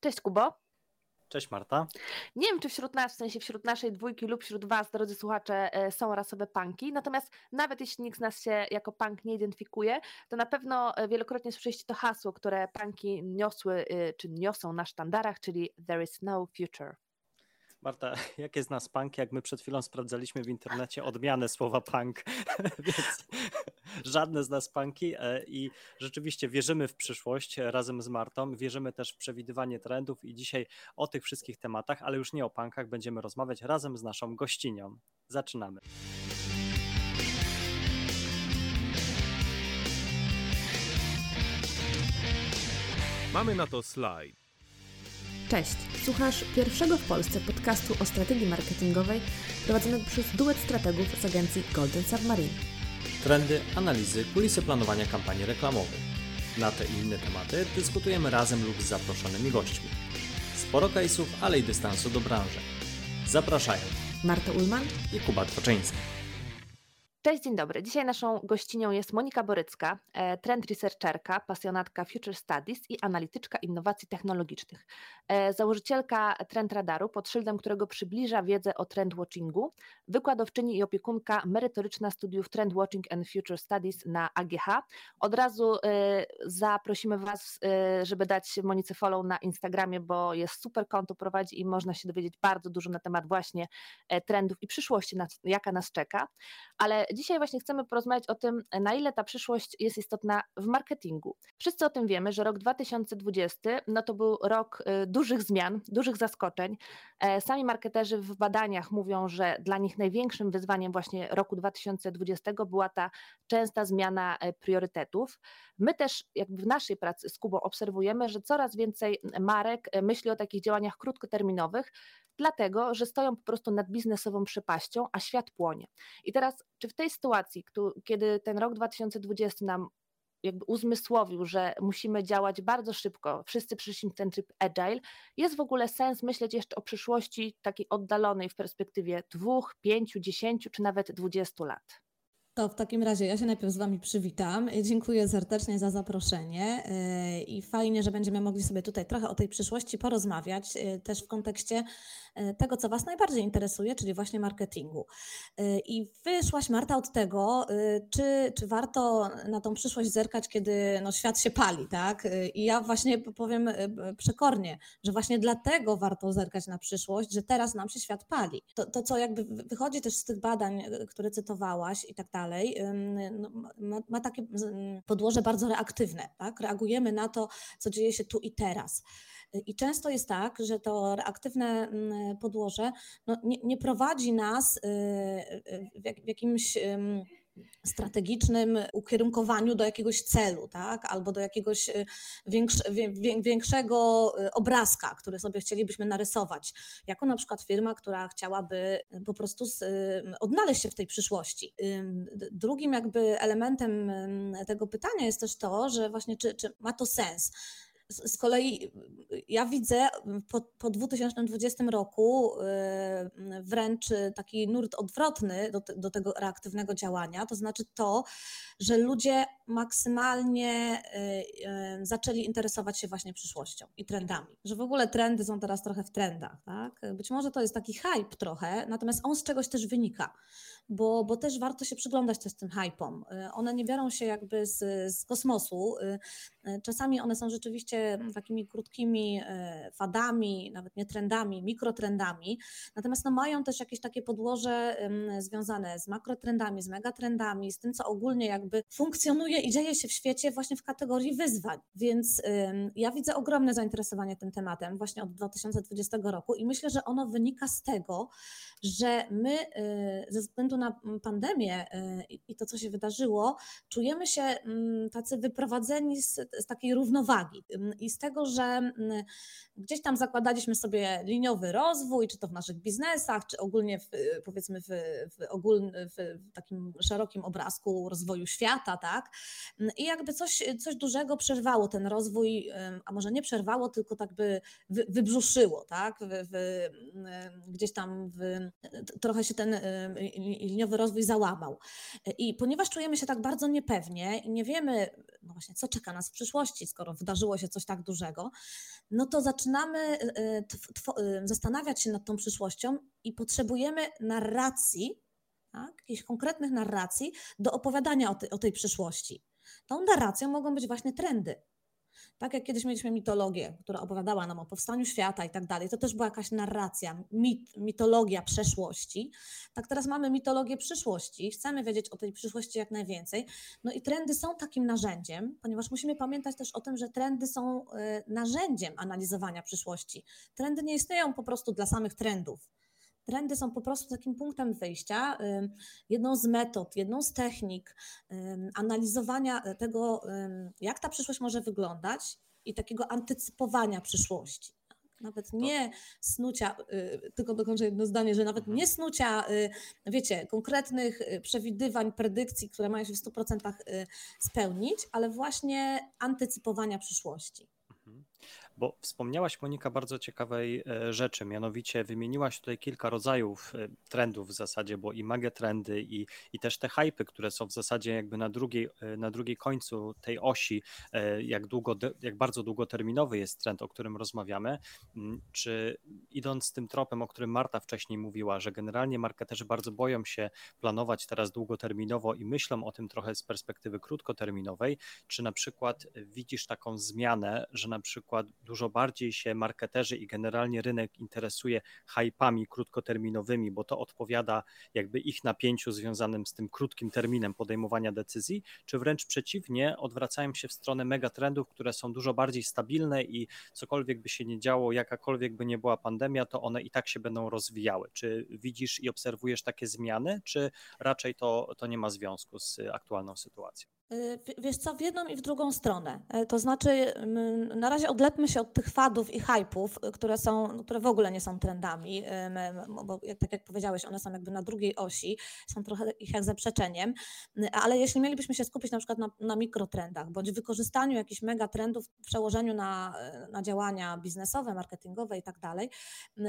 Cześć Kubo. Cześć Marta. Nie wiem, czy wśród nas, w sensie wśród naszej dwójki lub wśród Was, drodzy słuchacze, e, są rasowe punki, natomiast nawet jeśli nikt z nas się jako punk nie identyfikuje, to na pewno e, wielokrotnie słyszeliście to hasło, które punki niosły, e, czy niosą na sztandarach, czyli There is no future. Marta, jakie z nas punk, jak my przed chwilą sprawdzaliśmy w internecie odmianę słowa punk, więc żadne z nas punki e, i rzeczywiście wierzymy w przyszłość razem z Martą, wierzymy też w przewidywanie trendów i dzisiaj o tych wszystkich tematach, ale już nie o punkach, będziemy rozmawiać razem z naszą gościnią. Zaczynamy. Mamy na to slajd. Cześć, słuchasz pierwszego w Polsce podcastu o strategii marketingowej prowadzonego przez duet strategów z agencji Golden Submarine. Trendy, analizy, kulisy planowania kampanii reklamowej. Na te i inne tematy dyskutujemy razem lub z zaproszonymi gośćmi. Sporo case'ów, ale i dystansu do branży. Zapraszają Marta Ulman i Kuba Twoczyński. Cześć, dzień dobry. Dzisiaj naszą gościnią jest Monika Borycka, e, trend researcherka, pasjonatka Future Studies i analityczka innowacji technologicznych. E, założycielka Trend Radaru, pod szyldem którego przybliża wiedzę o trend watchingu, wykładowczyni i opiekunka merytoryczna studiów Trend Watching and Future Studies na AGH. Od razu e, zaprosimy Was, żeby dać Monice follow na Instagramie, bo jest super konto prowadzi i można się dowiedzieć bardzo dużo na temat właśnie trendów i przyszłości, jaka nas czeka. Ale dzisiaj właśnie chcemy porozmawiać o tym, na ile ta przyszłość jest istotna w marketingu. Wszyscy o tym wiemy, że rok 2020 no to był rok y, dużych zmian, dużych zaskoczeń. E, sami marketerzy w badaniach mówią, że dla nich największym wyzwaniem właśnie roku 2020 była ta częsta zmiana e, priorytetów. My też jakby w naszej pracy z Kubą obserwujemy, że coraz więcej marek e, myśli o takich działaniach krótkoterminowych, dlatego że stoją po prostu nad biznesową przepaścią, a świat płonie. I teraz, czy w tej sytuacji, kiedy ten rok 2020 nam jakby uzmysłowił, że musimy działać bardzo szybko, wszyscy przyszli ten tryb agile, jest w ogóle sens myśleć jeszcze o przyszłości takiej oddalonej w perspektywie dwóch, pięciu, dziesięciu czy nawet dwudziestu lat? To w takim razie ja się najpierw z Wami przywitam. Dziękuję serdecznie za zaproszenie yy, i fajnie, że będziemy mogli sobie tutaj trochę o tej przyszłości porozmawiać, yy, też w kontekście yy, tego, co Was najbardziej interesuje, czyli właśnie marketingu. I wyszłaś, Marta, od tego, czy, czy warto na tą przyszłość zerkać, kiedy no, świat się pali, tak? I ja właśnie powiem przekornie, że właśnie dlatego warto zerkać na przyszłość, że teraz nam się świat pali. To, to co jakby wychodzi też z tych badań, które cytowałaś i tak dalej, dalej, no, ma, ma, takie podłoże bardzo reaktywne. Tak? Reagujemy na to, co dzieje się tu i teraz. I często jest tak, że to reaktywne podłoże no, nie, nie prowadzi nas y, y, w, w jakimś strategicznym ukierunkowaniu do jakiegoś celu, tak? albo do jakiegoś y, większego y, obrazka, który sobie chcielibyśmy narysować, jako na przykład firma, która chciałaby y, po prostu odnaleźć się w tej przyszłości. Drugim jakby elementem tego pytania jest też to, że właśnie czy, czy ma to sens. Z kolei ja widzę po, po 2020 roku yy, wręcz taki nurt odwrotny do, do tego reaktywnego działania, to znaczy to, że ludzie maksymalnie yy, yy, zaczęli interesować się właśnie przyszłością i trendami. Że w ogóle trendy są teraz trochę w trendach. Tak? Być może to jest taki hype trochę, natomiast on z czegoś też wynika bo, bo też warto się przyglądać też tym hypom. One nie biorą się jakby z, z kosmosu. Czasami one są rzeczywiście takimi krótkimi fadami, nawet nie trendami, mikrotrendami, natomiast no mają też jakieś takie podłoże związane z makrotrendami, z megatrendami, z tym, co ogólnie jakby funkcjonuje i dzieje się w świecie właśnie w kategorii wyzwań. Więc ja widzę ogromne zainteresowanie tym tematem właśnie od 2020 roku i myślę, że ono wynika z tego, że my ze względu na pandemię e, i to, co się wydarzyło, czujemy się mm, tacy wyprowadzeni z, z takiej równowagi i z tego, że gdzieś tam zakładaliśmy sobie liniowy rozwój, czy to w naszych biznesach, czy ogólnie w, powiedzmy w, w, w takim szerokim obrazku rozwoju świata, tak? I jakby coś, coś dużego przerwało ten rozwój, a może nie przerwało, tylko tak by wybrzuszyło, tak? W, gdzieś tam trochę się ten liniowy rozwój załamał. I ponieważ czujemy się tak bardzo niepewnie i nie wiemy, no właśnie, co czeka nas w przyszłości, skoro wydarzyło się coś tak dużego, no to zaczynamy zastanawiać się nad tą przyszłością i potrzebujemy narracji, tak? jakichś konkretnych narracji do opowiadania o, o tej przyszłości. Tą narracją mogą być właśnie trendy. Tak jak kiedyś mieliśmy mitologię, która opowiadała nam o powstaniu świata i tak dalej, to też była jakaś narracja, mit, mitologia przeszłości. Tak teraz mamy mitologię przyszłości, chcemy wiedzieć o tej przyszłości jak najwięcej. No i trendy są takim narzędziem, ponieważ musimy pamiętać też o tym, że trendy są y, narzędziem analizowania przyszłości. Trendy nie istnieją po prostu dla samych trendów. Trendy są po prostu takim punktem wyjścia, jedną z metod, jedną z technik analizowania tego, jak ta przyszłość może wyglądać i takiego antycypowania przyszłości. Nawet nie snucia, y, tylko dokończę jedno zdanie, że nawet nie snucia, y, wiecie, konkretnych y, przewidywań, predykcji, które mają się w 100% spełnić, ale właśnie antycypowania przyszłości. Bo wspomniałaś, Monika, bardzo ciekawej e, rzeczy, mianowicie wymieniłaś tutaj kilka rodzajów e, trendów w zasadzie, bo i trendy i, i też te hypy, które są w zasadzie jakby na drugiej, e, na drugiej końcu tej osi, jak, długo, jak bardzo długoterminowy jest trend, o którym rozmawiamy. Mm, czy idąc tym tropem, o którym Marta wcześniej mówiła, że generalnie marketerzy bardzo boją się planować teraz długoterminowo i myślą o tym trochę z perspektywy krótkoterminowej, czy na przykład widzisz taką zmianę, że na przykład dużo bardziej się marketerzy i generalnie rynek interesuje hypami krótkoterminowymi, bo to odpowiada jakby ich napięciu związanym z tym krótkim terminem podejmowania decyzji, czy wręcz przeciwnie, odwracają się w stronę megatrendów, które są dużo bardziej stabilne i cokolwiek by się nie działo, jakakolwiek by nie była pandemia, to one i tak się będą rozwijały. Czy widzisz i obserwujesz takie zmiany, czy raczej to, to nie ma związku z aktualną sytuacją? Y, wiesz co, w jedną i w drugą stronę. E, to znaczy, na razie odlepmy się od tych fadów i hypów, y, które są, które w ogóle nie są trendami, bo tak jak powiedziałeś, one są jakby na drugiej osi, są trochę ich jak zaprzeczeniem, y, ale jeśli mielibyśmy się skupić na przykład na, na mikrotrendach, bądź wykorzystaniu jakichś megatrendów w przełożeniu na, na działania biznesowe, marketingowe i tak dalej,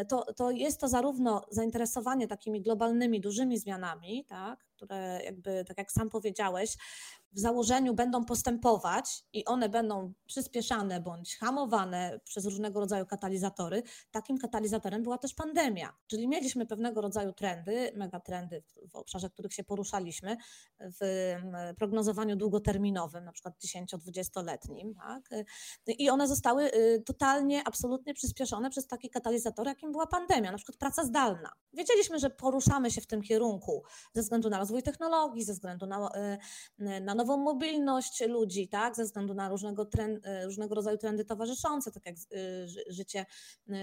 to, to jest to zarówno zainteresowanie takimi globalnymi, dużymi zmianami, tak, które jakby, tak jak sam powiedziałeś, w założeniu będą postępować i one będą przyspieszane bądź hamowane przez różnego rodzaju katalizatory, takim katalizatorem była też pandemia. Czyli mieliśmy pewnego rodzaju trendy, megatrendy w obszarze, w których się poruszaliśmy, w prognozowaniu długoterminowym, na przykład 10-20-letnim. Tak? I one zostały y, totalnie, absolutnie przyspieszone przez taki katalizator, jakim była pandemia, na przykład praca zdalna. Wiedzieliśmy, że poruszamy się w tym kierunku ze względu na rozwój technologii, ze względu na, y, na nową mobilność ludzi, tak, ze względu na różnego, trend, y, różnego rodzaju trendy towarzyszące, tak jak życie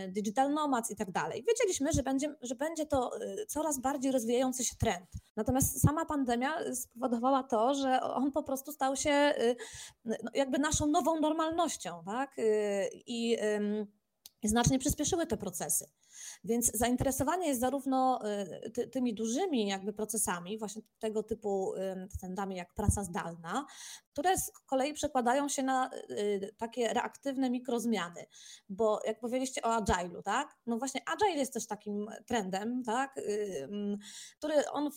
digital nomads i tak dalej. Wiedzieliśmy, że będzie, że będzie to coraz bardziej rozwijający się trend. Natomiast sama pandemia spowodowała to, że on po prostu stał się no, jakby naszą nową normalnością, tak? I znacznie przyspieszyły te procesy. Więc zainteresowanie jest zarówno y, ty, tymi dużymi jakby procesami, właśnie tego typu trendami jak praca zdalna, które z kolei przekładają się na y, takie reaktywne mikrozmiany, bo jak powiedzieliście o agile'u, tak? No właśnie agile jest też takim trendem, tak? Y, który on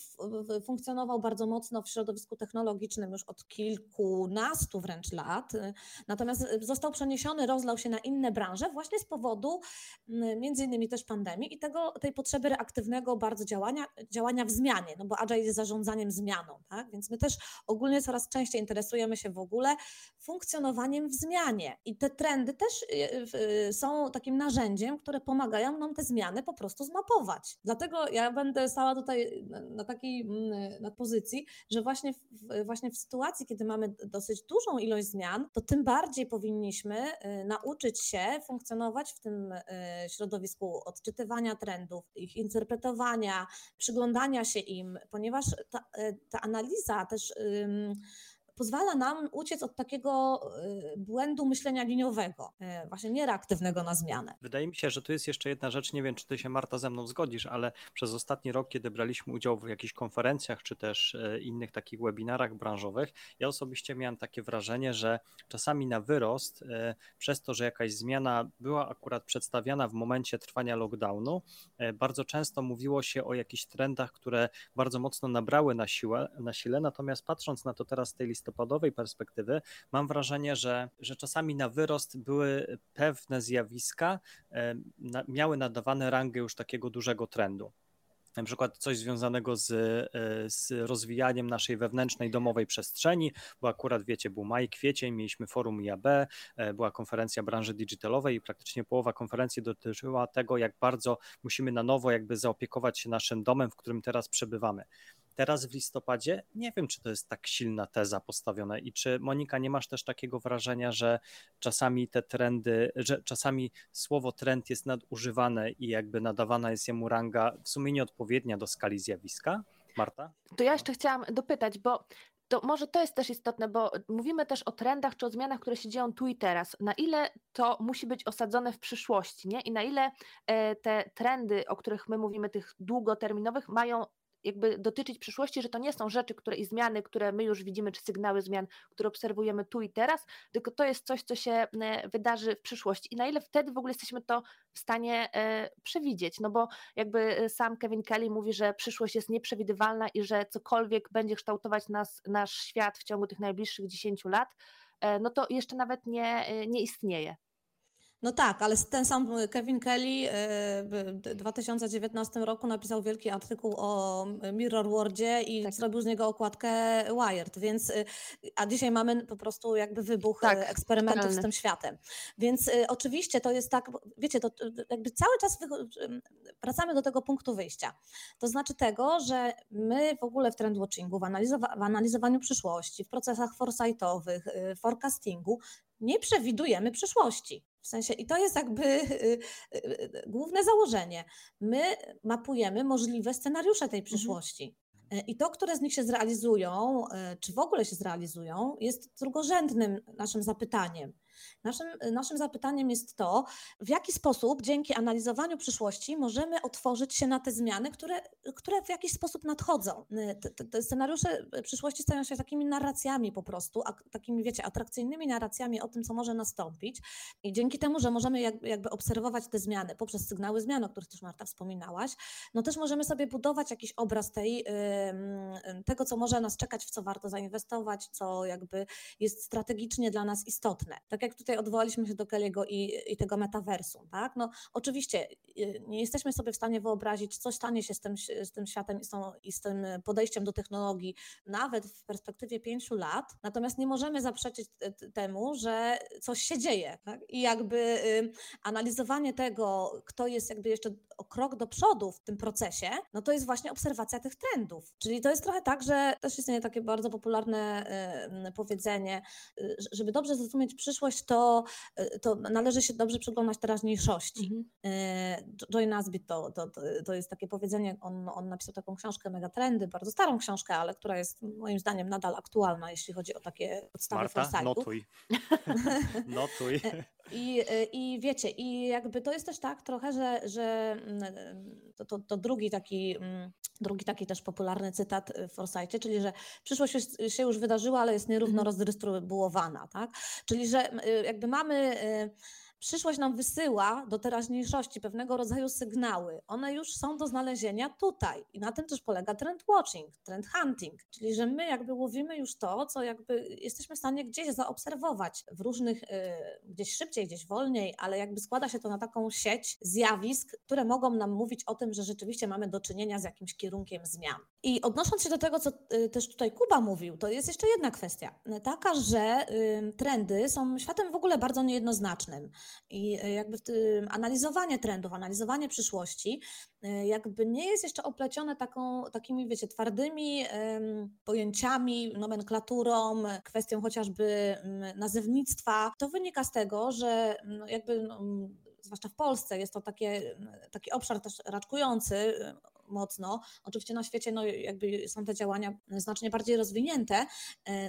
funkcjonował bardzo mocno w środowisku technologicznym już od kilkunastu wręcz lat, natomiast został przeniesiony, rozlał się na inne branże właśnie z powodu między innymi też pandemii i tego, tej potrzeby reaktywnego bardzo działania, działania w zmianie, no bo Agile jest zarządzaniem zmianą, tak? Więc my też ogólnie coraz częściej interesujemy się w ogóle funkcjonowaniem w zmianie i te trendy też y, y, są takim narzędziem, które pomagają nam te zmiany po prostu zmapować. Dlatego ja będę stała tutaj na takiej mm, na pozycji, że właśnie w, właśnie w sytuacji, kiedy mamy dosyć dużą ilość zmian, to tym bardziej powinniśmy y, nauczyć się funkcjonować w tym środowisku odczytywania trendów, ich interpretowania, przyglądania się im, ponieważ ta, e, ta analiza też pozwala nam uciec od takiego y, błędu myślenia liniowego, y, właśnie niereaktywnego na zmianę. Wydaje mi się, że tu jest jeszcze jedna rzecz, nie wiem, czy ty się Marta ze mną zgodzisz, ale przez ostatni rok, kiedy braliśmy udział w jakichś konferencjach, czy też y, innych takich webinarach branżowych, ja osobiście miałem takie wrażenie, że czasami na wyrost, przez to, że jakaś zmiana była akurat przedstawiana w momencie trwania lockdownu, bardzo często mówiło się o jakichś trendach, które bardzo mocno nabrały na siłę, na sile, natomiast patrząc na to teraz z tej listy listopadowej perspektywy mam wrażenie, że, że czasami na wyrost były pewne zjawiska, na, miały nadawane rangę już takiego dużego trendu na przykład coś związanego z, e, z rozwijaniem naszej wewnętrznej domowej przestrzeni, bo akurat wiecie, był maj, kwiecień, mieliśmy forum IAB, e, była konferencja branży digitalowej i praktycznie połowa konferencji dotyczyła tego, jak bardzo musimy na nowo jakby zaopiekować się naszym domem, w którym teraz przebywamy. Teraz w listopadzie nie wiem, czy to jest tak silna teza postawiona i czy Monika nie masz też takiego wrażenia, że czasami te trendy, że czasami słowo trend jest nadużywane i jakby nadawana jest jemu ranga w sumie nieodpowiednia do skali zjawiska? Marta? To ja jeszcze chciałam dopytać, bo to może to jest też istotne, bo mówimy też o trendach czy o zmianach, które się dzieją tu i teraz. Na ile to musi być osadzone w przyszłości, nie? I na ile e, te trendy, o których my mówimy, tych długoterminowych, mają jakby dotyczyć przyszłości, że to nie są rzeczy, które i zmiany, które my już widzimy, czy sygnały zmian, które obserwujemy tu i teraz, tylko to jest coś, co się e, wydarzy w przyszłości. I na ile wtedy w ogóle jesteśmy to w stanie e, przewidzieć? No bo jakby e, sam Kevin Kelly mówi, że przyszłość jest nieprzewidywalna i że cokolwiek będzie kształtować nas, nasz świat w ciągu tych najbliższych 10 lat, no to jeszcze nawet nie, nie istnieje. No tak, ale ten sam Kevin Kelly e, w 2019 roku napisał wielki artykuł o Mirror Worldzie i tak. zrobił z niego okładkę Wired, więc e, a dzisiaj mamy po prostu jakby wybuch tak, eksperymentów totalny. z tym światem. Więc oczywiście to jest tak, wiecie, to jakby cały czas wracamy do tego punktu wyjścia. To znaczy tego, że my w ogóle w trendwatchingu, w, analizowa w analizowaniu przyszłości, w procesach foresightowych, forecastingu nie przewidujemy przyszłości. W sensie, i to jest jakby y, y, y, główne założenie. My mapujemy możliwe scenariusze tej mhm. przyszłości. E, I to, które z nich się zrealizują, e, czy w ogóle się zrealizują, jest drugorzędnym naszym zapytaniem. Naszym, naszym zapytaniem jest to, w jaki sposób dzięki analizowaniu przyszłości możemy otworzyć się na te zmiany, które, które w jakiś sposób nadchodzą. Te, te, te scenariusze przyszłości stają się takimi narracjami po prostu, takimi, wiecie, atrakcyjnymi narracjami o tym, co może nastąpić. I dzięki temu, że możemy jak, jakby obserwować te zmiany poprzez sygnały zmian, o których też Marta wspominałaś, no też możemy sobie budować jakiś obraz tej, tego, co może nas czekać, w co warto zainwestować, co jakby jest strategicznie dla nas istotne. Tak jak jak tutaj odwołaliśmy się do Kelly'ego i, i tego metaversum, tak? No oczywiście y, nie jesteśmy sobie w stanie wyobrazić, co stanie się z tym, z tym światem i z, tą, i z tym podejściem do technologii nawet w perspektywie pięciu lat, natomiast nie możemy zaprzeczyć temu, że coś się dzieje, tak? I jakby y, analizowanie tego, kto jest jakby jeszcze o krok do przodu w tym procesie, no to jest właśnie obserwacja tych trendów. Czyli to jest trochę tak, że też istnieje takie bardzo popularne y, powiedzenie, żeby dobrze zrozumieć przyszłość, to, e, to należy się dobrze przyglądać teraźniejszości. Mhm. E, Joy Nasbit to, to, to jest takie powiedzenie, on, on napisał taką książkę Megatrendy, bardzo starą książkę, ale która jest moim zdaniem nadal aktualna, jeśli chodzi o takie podstawy Marta, notuj. notuj. I, I wiecie, i jakby to jest też tak trochę, że, że mm, to, to, to drugi taki mm, Drugi taki też popularny cytat w Forsycie, czyli że przyszłość się już wydarzyła, ale jest nierówno mhm. rozdystrybuowana, tak? Czyli że jakby mamy Przyszłość nam wysyła do teraźniejszości pewnego rodzaju sygnały. One już są do znalezienia tutaj. I na tym też polega trend watching, trend hunting, czyli że my jakby łowimy już to, co jakby jesteśmy w stanie gdzieś zaobserwować w różnych, y, gdzieś szybciej, gdzieś wolniej, ale jakby składa się to na taką sieć zjawisk, które mogą nam mówić o tym, że rzeczywiście mamy do czynienia z jakimś kierunkiem zmian. I odnosząc się do tego, co y, też tutaj Kuba mówił, to jest jeszcze jedna kwestia. Taka, że trendy są światem w ogóle bardzo niejednoznacznym. I e, jakby tym analizowanie trendów, analizowanie przyszłości, jakby nie jest jeszcze oplecione taką, takimi, wiecie, twardymi pojęciami, nomenklaturą, kwestią chociażby nazewnictwa. To wynika z tego, że no, jakby no, zwłaszcza w Polsce, jest to takie, taki obszar też raczkujący mocno. Oczywiście na świecie no, jakby są te działania znacznie bardziej rozwinięte,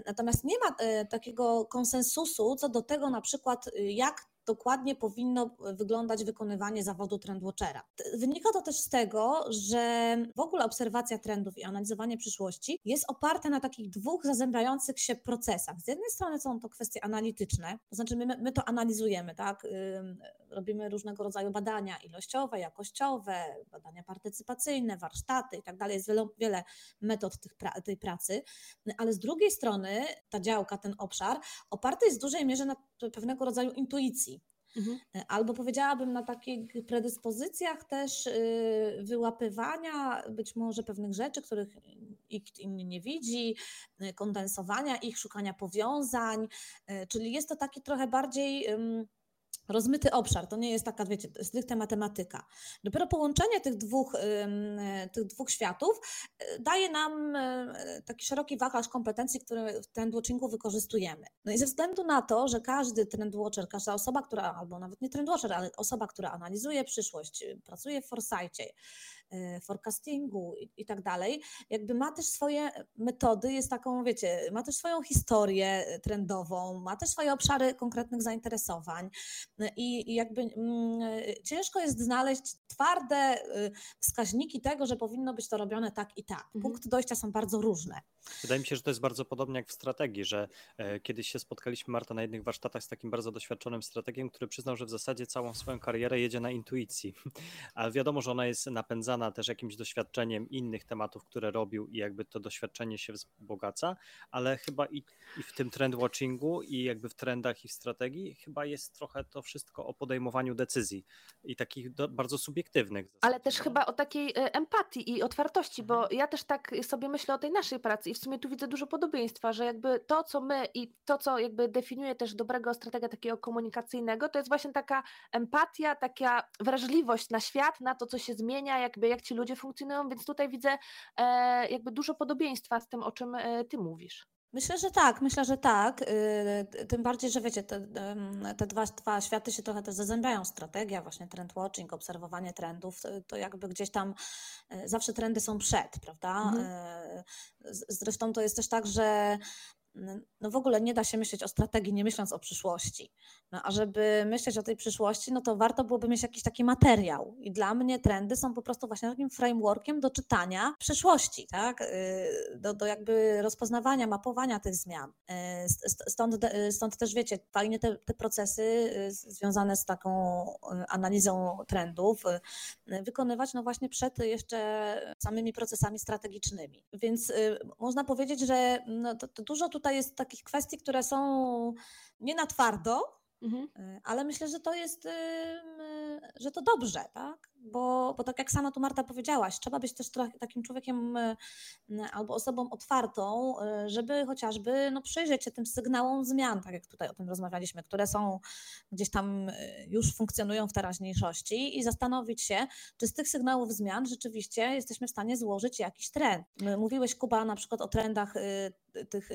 natomiast nie ma takiego konsensusu co do tego na przykład, jak dokładnie powinno wyglądać wykonywanie zawodu trendwatchera. Wynika to też z tego, że w ogóle obserwacja trendów i analizowanie przyszłości jest oparte na takich dwóch zazębiających się procesach. Z jednej strony są to kwestie analityczne, to znaczy my, my to analizujemy, tak? Robimy różnego rodzaju badania ilościowe, jakościowe, badania partycypacyjne, warsztaty i tak dalej. Jest wiele, wiele metod tych pra tej pracy, ale z drugiej strony ta działka, ten obszar oparty jest w dużej mierze na pewnego rodzaju intuicji. Mhm. Albo powiedziałabym na takich predyspozycjach też y, wyłapywania być może pewnych rzeczy, których nikt inny nie widzi, y, kondensowania ich, szukania powiązań, y, czyli jest to taki trochę bardziej rozmyty obszar, to nie jest taka, wiecie, stricte matematyka. Dopiero połączenie tych dwóch, tych dwóch światów y, daje nam y, taki szeroki wachlarz kompetencji, które w trendwatchingu wykorzystujemy. No i ze względu na to, że każdy trendwatcher, każda osoba, która, albo nawet nie trendwatcher, ale osoba, która analizuje przyszłość, y, pracuje w Foresightie, E, forecastingu i, i, tak dalej, jakby ma też swoje metody, jest taką, wiecie, ma też swoją historię trendową, ma też swoje obszary konkretnych zainteresowań i, i jakby mm, ciężko jest znaleźć twarde y, wskaźniki tego, że powinno być to robione tak i tak. Mhm. Punkty dojścia są bardzo różne. Wydaje mi się, że to jest bardzo podobnie jak w strategii, że e, kiedyś się spotkaliśmy, Marta, na jednych warsztatach z takim bardzo doświadczonym strategiem, który przyznał, że w zasadzie całą swoją karierę jedzie na intuicji. Ale wiadomo, że ona jest napędzana też jakimś doświadczeniem innych tematów, które robił i jakby to doświadczenie się wzbogaca, ale chyba i, i w tym trend watchingu i jakby w trendach i w strategii chyba jest trochę to wszystko o podejmowaniu decyzji i takich do, bardzo subiektywnych. Ale też chyba o takiej e, empatii i otwartości, bo mhm. ja też tak sobie myślę o tej naszej pracy i w sumie tu widzę dużo podobieństwa, że jakby to, co my i to, co jakby definiuje też dobrego stratega takiego komunikacyjnego, to jest właśnie taka empatia, taka wrażliwość na świat, na to, co się zmienia, jakby jak ci ludzie funkcjonują, więc tutaj widzę e, jakby dużo podobieństwa z tym, o czym e, ty mówisz. Myślę, że tak, myślę, że tak. Y, tym bardziej, że wiecie, te, te dwa, dwa światy się trochę też zazębiają. Strategia, właśnie trend watching, obserwowanie trendów, to jakby gdzieś tam y, zawsze trendy są przed, prawda? Mhm. Y, zresztą to jest też tak, że no w ogóle nie da się myśleć o strategii, nie myśląc o przyszłości. No, a żeby myśleć o tej przyszłości, no to warto byłoby mieć jakiś taki materiał. I dla mnie trendy są po prostu właśnie takim frameworkiem do czytania przyszłości, tak? Y, do, do jakby rozpoznawania, mapowania tych zmian. Y, stąd, stąd też wiecie, fajnie te, te procesy y, związane z taką analizą trendów wykonywać no właśnie przed jeszcze samymi procesami strategicznymi. Więc można powiedzieć, że no to, to dużo tutaj jest takich kwestii, które są nie na twardo, Mhm. E, ale myślę, że to jest, że to dobrze, tak? Bo, bo tak jak sama tu Marta powiedziałaś, trzeba być też trochę takim człowiekiem albo osobą otwartą, e, żeby chociażby no, przyjrzeć się tym sygnałom zmian, tak jak tutaj o tym rozmawialiśmy, które są gdzieś tam e, już funkcjonują w teraźniejszości i zastanowić się, czy z tych sygnałów zmian rzeczywiście jesteśmy w stanie złożyć jakiś trend. Mówiłeś, Kuba, na przykład o trendach tych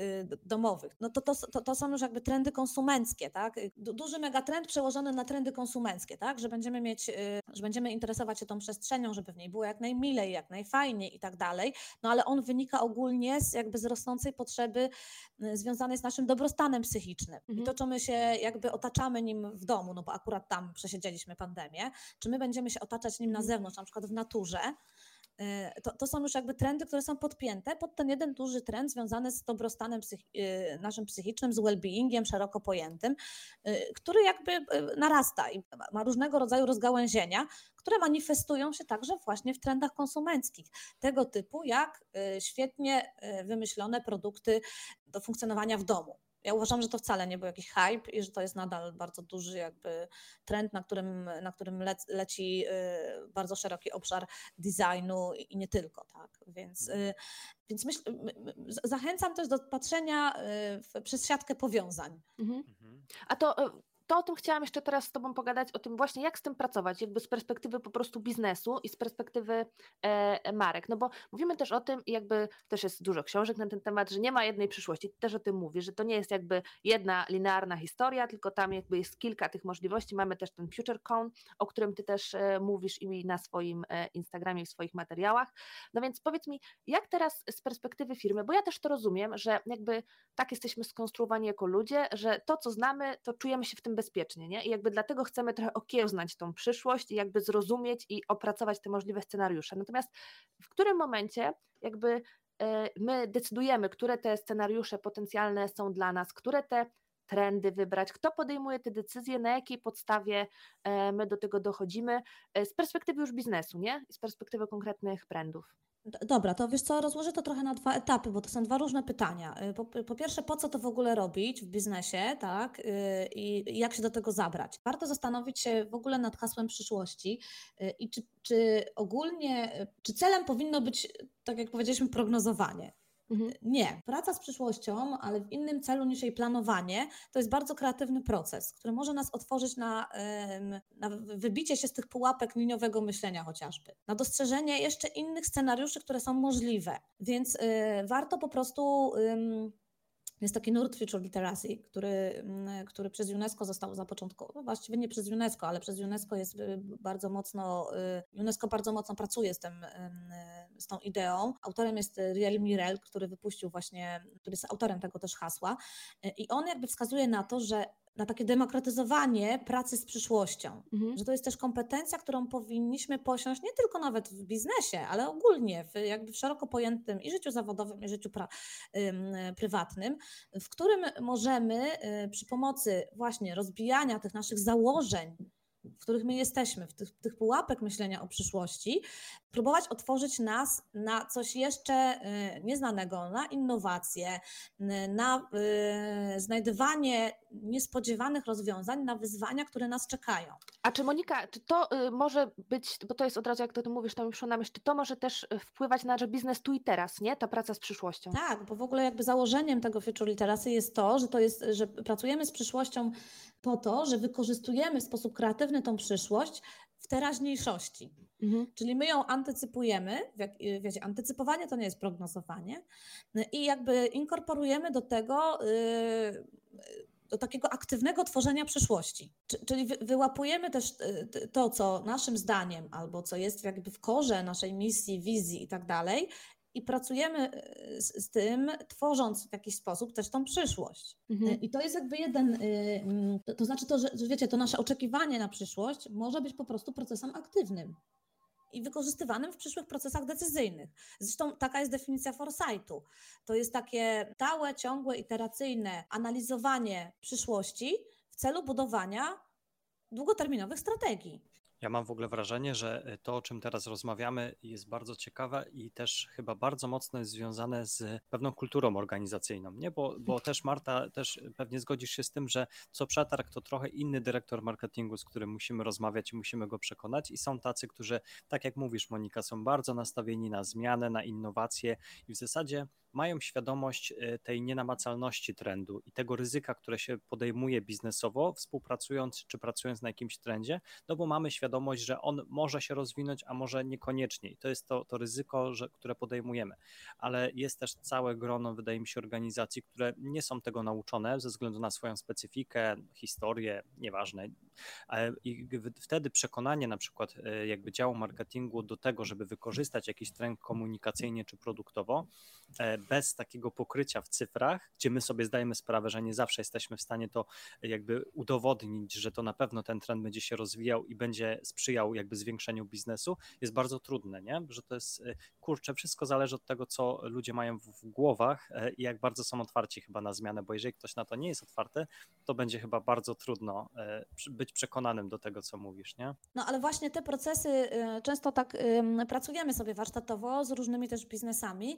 domowych. No to, to, to, to są już jakby trendy konsumenckie, tak? duży megatrend przełożony na trendy konsumenckie, tak? Że będziemy mieć, że będziemy interesować się tą przestrzenią, żeby w niej było jak najmilej, jak najfajniej i tak dalej. No ale on wynika ogólnie z jakby z rosnącej potrzeby y, związanej z naszym dobrostanem psychicznym. Mhm. I to, czy my się jakby otaczamy nim w domu, no bo akurat tam przesiedzieliśmy pandemię, czy my będziemy się otaczać nim na mhm. zewnątrz, na przykład w naturze, to, to są już jakby trendy, które są podpięte pod ten jeden duży trend związany z dobrostanem e, naszym psychicznym, z well-beingiem szeroko pojętym, e, który jakby narasta i ma różnego rodzaju rozgałęzienia, które manifestują się także właśnie w trendach konsumenckich. Tego typu jak świetnie wymyślone produkty do funkcjonowania w domu. Ja uważam, że to wcale nie był jakiś hype i że to jest nadal bardzo duży jakby trend, na którym, na którym leci y, bardzo szeroki obszar designu i nie tylko, tak? Więc, mhm. y, więc myśl, zachęcam też do patrzenia y, przez siatkę powiązań. Mhm. mhm. A to to o tym chciałam jeszcze teraz z Tobą pogadać, o tym właśnie, jak z tym pracować, jakby z perspektywy po prostu biznesu i z perspektywy e, marek. No bo mówimy też o tym, i jakby też jest dużo książek na ten temat, że nie ma jednej przyszłości. Też o tym mówisz, że to nie jest jakby jedna linearna historia, tylko tam jakby jest kilka tych możliwości. Mamy też ten FutureCon, o którym Ty też e, mówisz i na swoim e, Instagramie, w swoich materiałach. No więc powiedz mi, jak teraz z perspektywy firmy, bo ja też to rozumiem, że jakby tak jesteśmy skonstruowani jako ludzie, że to, co znamy, to czujemy się w tym bezpiecznie, nie? I jakby dlatego chcemy trochę okiełznać tą przyszłość i jakby zrozumieć i opracować te możliwe scenariusze. Natomiast w którym momencie jakby e, my decydujemy, które te scenariusze potencjalne są dla nas, które te trendy wybrać, kto podejmuje te decyzje, na jakiej podstawie my do tego dochodzimy z perspektywy już biznesu, nie? Z perspektywy konkretnych brandów. Dobra, to wiesz co, rozłożę to trochę na dwa etapy, bo to są dwa różne pytania. Y, po, po, pierwsze, po co to w ogóle robić w biznesie, tak? Y, I jak się do tego zabrać? Warto zastanowić się w ogóle nad hasłem przyszłości y, i czy, czy ogólnie, czy celem powinno być, tak jak powiedzieliśmy, prognozowanie. Mhm. Nie. Praca z przyszłością, ale w innym celu niż jej planowanie, to jest bardzo kreatywny proces, który może nas otworzyć na, na wybicie się z tych pułapek liniowego myślenia chociażby, na dostrzeżenie jeszcze innych scenariuszy, które są możliwe. Więc y, warto po prostu jest taki nurt Future Literacy, który, mm, który przez UNESCO został zapoczątkowany, no właściwie nie przez UNESCO, ale przez UNESCO jest y, bardzo mocno, y, UNESCO bardzo mocno pracuje z, tym, z tą ideą. Autorem jest Riel Mirel, który wypuścił właśnie, który jest autorem tego też hasła i on jakby wskazuje na to, że na takie demokratyzowanie pracy z przyszłością. Mhm. Że to jest też kompetencja, którą powinniśmy posiąść nie tylko nawet w biznesie, ale ogólnie w, jakby w szeroko pojętym i życiu zawodowym, i życiu pra, prywatnym, w którym możemy y, przy pomocy właśnie rozbijania tych naszych założeń, w których my jesteśmy, w tych, tych pułapek myślenia o przyszłości, próbować otworzyć nas na coś jeszcze y, nieznanego, na innowacje, y, na y, znajdywanie niespodziewanych rozwiązań, na wyzwania, które nas czekają. A czy Monika, czy to może być, bo to jest od razu jak to mówisz, to mi przyszło na myśl, czy to może też wpływać na nasz biznes tu i teraz, nie? Ta praca z przyszłością. Tak, bo w ogóle jakby założeniem tego Future Literacy jest to, że to jest, że pracujemy z przyszłością po to, że wykorzystujemy w sposób kreatywny tą przyszłość w teraźniejszości. Mhm. Czyli my ją antycypujemy, wiecie, antycypowanie to nie jest prognozowanie i jakby inkorporujemy do tego yy, do takiego aktywnego tworzenia przyszłości. Czyli wyłapujemy też y, to, co naszym zdaniem, albo co jest jakby w korze naszej misji, wizji i tak dalej, i pracujemy e, z, z, tym, tworząc w jakiś sposób też tą przyszłość. Mhm. E, I to jest jakby jeden, e, mm, to, to znaczy to, że, że wiecie, to nasze oczekiwanie na przyszłość może być po prostu procesem aktywnym i wykorzystywanym w przyszłych procesach decyzyjnych. Zresztą taka jest definicja foresightu. To jest takie stałe, ciągłe, iteracyjne analizowanie przyszłości w celu budowania długoterminowych strategii. Ja mam w ogóle wrażenie, że e, to, o czym teraz rozmawiamy, jest bardzo ciekawe i też chyba bardzo mocno jest związane z pewną kulturą organizacyjną, nie? Bo, bo też Marta, też pewnie zgodzisz się z tym, że co przetarg to trochę inny dyrektor marketingu, z którym musimy rozmawiać i musimy go przekonać i są tacy, którzy, tak jak mówisz Monika, są bardzo nastawieni na zmianę, na innowacje i w zasadzie mają świadomość e, tej nienamacalności trendu i tego ryzyka, które się podejmuje biznesowo, współpracując czy pracując na jakimś trendzie, no bo mamy świadomość, że on może się rozwinąć, a może niekoniecznie. I to jest to, to ryzyko, że, które podejmujemy. Ale jest też całe grono, wydaje mi się, organizacji, które nie są tego nauczone ze względu na swoją specyfikę, historię, nieważne. I wtedy przekonanie na przykład e, jakby działu marketingu do tego, żeby wykorzystać jakiś trend komunikacyjnie czy produktowo, e, bez takiego pokrycia w cyfrach, gdzie my sobie zdajemy sprawę, że nie zawsze jesteśmy w stanie to jakby udowodnić, że to na pewno ten trend będzie się rozwijał i będzie sprzyjał jakby zwiększeniu biznesu, jest bardzo trudne, nie? Że to jest, kurczę, wszystko zależy od tego, co ludzie mają w głowach i jak bardzo są otwarci chyba na zmianę, bo jeżeli ktoś na to nie jest otwarty, to będzie chyba bardzo trudno y, być przekonanym do tego, co mówisz, nie? No ale właśnie te procesy, często tak pracujemy sobie warsztatowo z różnymi też biznesami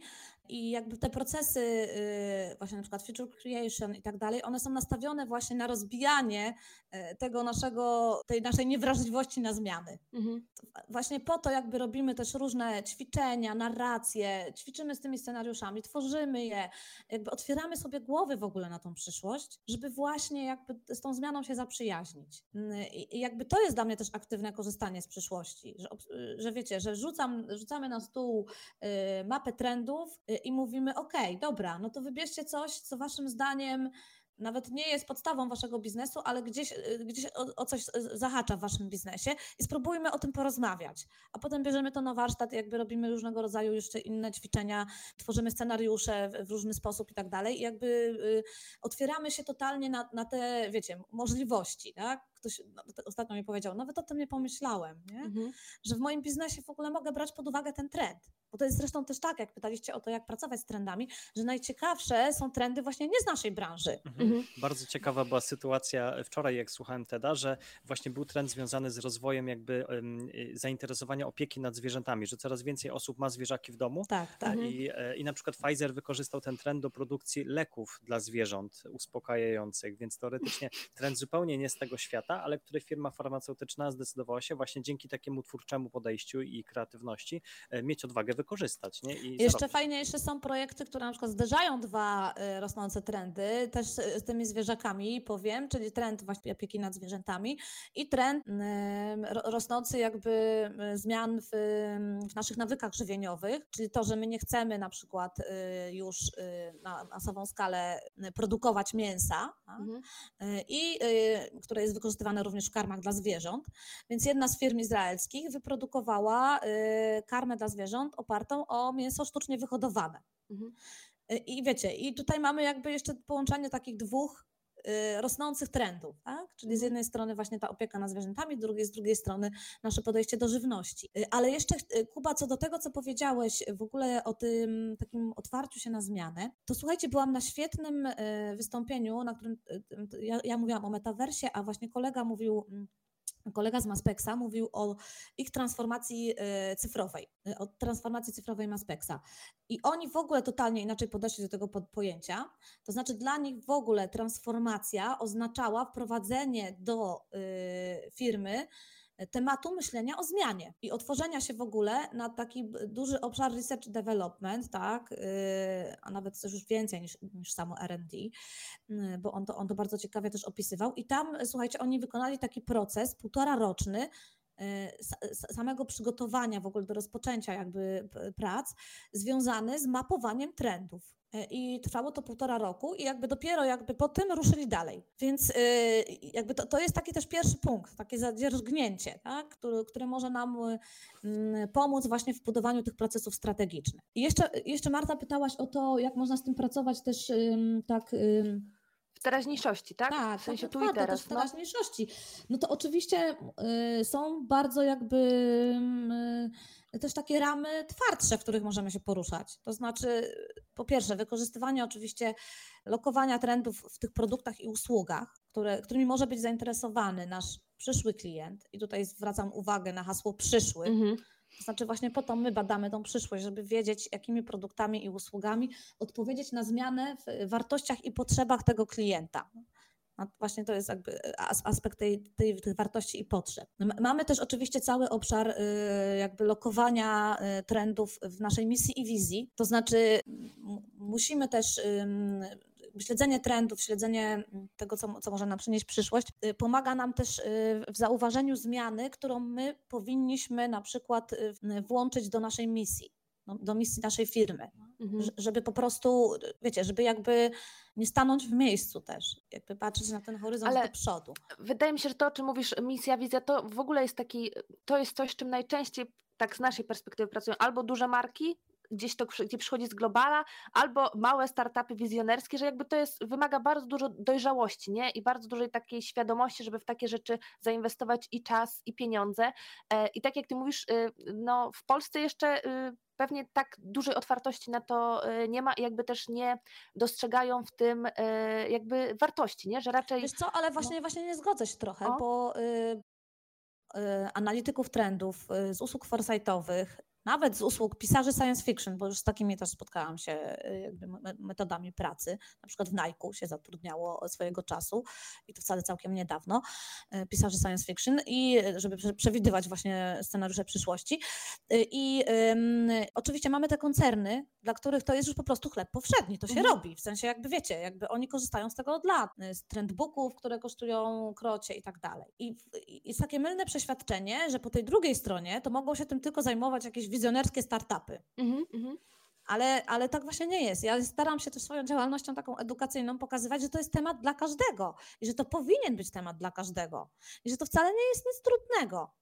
i jakby te procesy, y, właśnie na przykład feature creation i tak dalej, one są nastawione właśnie na rozbijanie y, tego naszego, tej naszej niewrażliwości na zmiany. Mhm. Właśnie po to jakby robimy też różne ćwiczenia, narracje, ćwiczymy z tymi scenariuszami, tworzymy je, jakby otwieramy sobie głowy w ogóle na tą przyszłość, żeby właśnie jakby z tą zmianą się zaprzyjaźnić. Y, I jakby to jest dla mnie też aktywne korzystanie z przyszłości, że, że wiecie, że rzucam, rzucamy na stół mapę trendów i mówimy, OK, dobra, no to wybierzcie coś, co waszym zdaniem nawet nie jest podstawą waszego biznesu, ale gdzieś, y, gdzieś o, o, coś zahacza w waszym biznesie i spróbujmy o tym porozmawiać. A potem bierzemy to na warsztat, jakby robimy różnego rodzaju jeszcze inne ćwiczenia, tworzymy scenariusze w, różny sposób i tak dalej. I jakby y, otwieramy się totalnie na, na te, wiecie, możliwości, tak? Ktoś no, ostatnio mi powiedział, nawet o tym nie pomyślałem, nie? Mhm. że w moim biznesie w ogóle mogę brać pod uwagę ten trend Bo to jest zresztą też tak, jak pytaliście o to, jak pracować z trendami, że najciekawsze są trendy właśnie nie z naszej branży. Mhm. Bardzo ciekawa była sytuacja wczoraj, jak słuchałem Teda, że właśnie był trend związany z rozwojem jakby um, zainteresowania opieki nad zwierzętami, że coraz więcej osób ma zwierzaki w domu. Tak, tak. I, e, I na przykład Pfizer wykorzystał ten trend do produkcji leków dla zwierząt uspokajających, więc teoretycznie trend zupełnie nie z tego świata, ale który firma farmaceutyczna zdecydowała się właśnie dzięki takiemu twórczemu podejściu i kreatywności e, mieć odwagę wykorzystać. Nie? I Jeszcze zrobić. fajniejsze są projekty, które na przykład zderzają dwa y, rosnące trendy, też z tymi zwierzakami powiem, czyli trend właśnie opieki nad zwierzętami i trend rosnący jakby zmian w, w, naszych nawykach żywieniowych, czyli to, że my nie chcemy na przykład już na masową skalę produkować mięsa tak? mhm. i które jest wykorzystywane również w karmach dla zwierząt. Więc jedna z firm izraelskich wyprodukowała karmę dla zwierząt opartą o mięso sztucznie wyhodowane. Mhm. I wiecie, i tutaj mamy jakby jeszcze połączenie takich dwóch y, rosnących trendów, tak? Czyli z mhm. jednej strony właśnie ta opieka nad zwierzętami, drugiej, z drugiej strony nasze podejście do żywności. Y, ale jeszcze, y, Kuba, co do tego, co powiedziałeś w ogóle o tym takim otwarciu się na zmianę, to słuchajcie, byłam na świetnym wystąpieniu, na którym ja, ja mówiłam o metaversie, a właśnie kolega mówił mm, kolega z Maspexa mówił o ich transformacji e, cyfrowej, e, o transformacji cyfrowej Maspexa. I oni w ogóle totalnie inaczej podeszli do tego pojęcia. To znaczy dla nich w ogóle transformacja oznaczała wprowadzenie do e, firmy tematu myślenia o zmianie i otworzenia się w ogóle na taki duży obszar research development, tak, y, a nawet też już więcej niż, niż samo R&D, y, bo on to, on to bardzo ciekawie też opisywał i tam, słuchajcie, oni wykonali taki proces półtora roczny, y, samego przygotowania w ogóle do rozpoczęcia jakby prac związany z mapowaniem trendów. E, I trwało to półtora roku i jakby dopiero jakby po tym ruszyli dalej. Więc e, jakby to, to jest taki też pierwszy punkt, takie zadzierżgnięcie, tak? które, które może nam mm, pomóc właśnie w budowaniu tych procesów strategicznych. I jeszcze, jeszcze Marta pytałaś o to, jak można z tym pracować też tak w teraźniejszości, tak? Tak, w sensie tak, tu i teraz. w no. teraźniejszości. No to oczywiście y, są bardzo jakby y, też takie ramy twardsze, w których możemy się poruszać. To znaczy, po pierwsze, wykorzystywanie oczywiście lokowania trendów w tych produktach i usługach, które, którymi może być zainteresowany nasz przyszły klient. I tutaj zwracam uwagę na hasło przyszły. Mhm to znaczy właśnie po to my badamy tą przyszłość, żeby wiedzieć, jakimi produktami i usługami odpowiedzieć na zmianę w wartościach i potrzebach tego klienta. No właśnie to jest jakby aspekt tej, tej, wartości i potrzeb. Mamy też oczywiście cały obszar y, jakby lokowania y, trendów w naszej misji i wizji, to znaczy musimy też śledzenie trendów, śledzenie tego, co, co może nam przynieść przyszłość, y, pomaga nam też w zauważeniu zmiany, którą my powinniśmy na przykład włączyć do naszej misji, no, do misji naszej firmy. Mhm. Żeby po prostu, wiecie, żeby jakby nie stanąć w miejscu też, jakby patrzeć na ten horyzont Ale do przodu. Wydaje mi się, że to, o czym mówisz, misja, wizja, to w ogóle jest taki, to jest coś, czym najczęściej tak z naszej perspektywy pracują albo duże marki, gdzieś to gdzie przychodzi z globala, albo małe startupy wizjonerskie, że jakby to jest, wymaga bardzo dużo dojrzałości, nie? I bardzo dużej takiej świadomości, żeby w takie rzeczy zainwestować i czas, i pieniądze. E, I tak jak ty mówisz, y, no w Polsce jeszcze y, pewnie tak dużej otwartości na to y, nie ma i jakby też nie dostrzegają w tym jakby wartości, nie? Że raczej... Wiesz co, ale no właśnie, no. właśnie nie zgodzę się trochę, o? bo analityków trendów, z usług foresightowych, nawet z usług pisarzy science fiction, bo już z takimi też spotkałam się y, metodami pracy, na przykład w Nike się zatrudniało swojego czasu i to wcale całkiem niedawno, y, pisarzy science fiction i żeby przewidywać właśnie scenariusze przyszłości. Y, I oczywiście mamy te koncerny, dla których to jest już po prostu chleb powszedni, to się mhm. robi, w sensie jakby wiecie, jakby oni korzystają z tego od lat, z trendbooków, które kosztują krocie i tak dalej. I, I jest takie mylne przeświadczenie, że po tej drugiej stronie to mogą się tym tylko zajmować jakieś wizjonerskie startupy. Mhm, mhm, ale, ale tak właśnie nie jest. Ja staram się też swoją działalnością taką edukacyjną pokazywać, że to jest temat dla każdego i że to powinien być temat dla każdego i że to wcale nie jest nic trudnego.